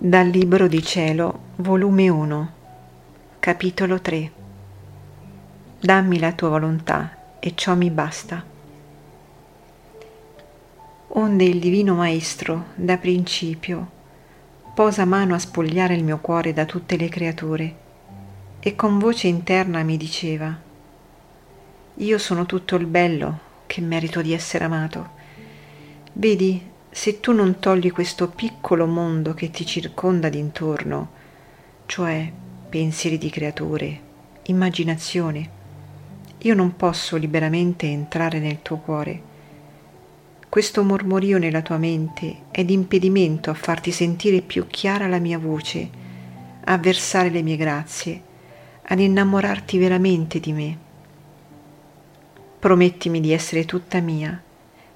Dal Libro di Cielo, volume 1, capitolo 3. Dammi la tua volontà e ciò mi basta. Onde il Divino Maestro, da principio, posa mano a spogliare il mio cuore da tutte le creature e con voce interna mi diceva, io sono tutto il bello che merito di essere amato. Vedi, se tu non togli questo piccolo mondo che ti circonda d'intorno, cioè pensieri di creature, immaginazione, io non posso liberamente entrare nel tuo cuore. Questo mormorio nella tua mente è d'impedimento a farti sentire più chiara la mia voce, a versare le mie grazie, ad innamorarti veramente di me. Promettimi di essere tutta mia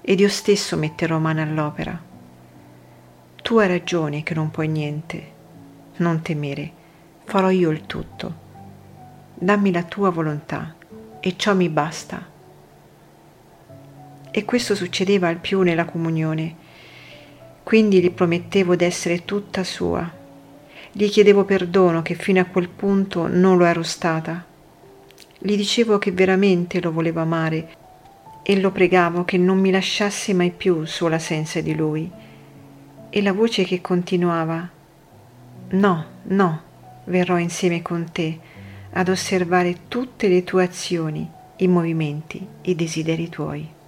ed io stesso metterò mano all'opera. Tu hai ragione che non puoi niente. Non temere, farò io il tutto. Dammi la tua volontà e ciò mi basta. E questo succedeva al più nella comunione. Quindi gli promettevo d'essere tutta sua. Gli chiedevo perdono che fino a quel punto non lo ero stata. Gli dicevo che veramente lo volevo amare e lo pregavo che non mi lasciasse mai più sola senza di lui. E la voce che continuava, no, no, verrò insieme con te ad osservare tutte le tue azioni, i movimenti, i desideri tuoi.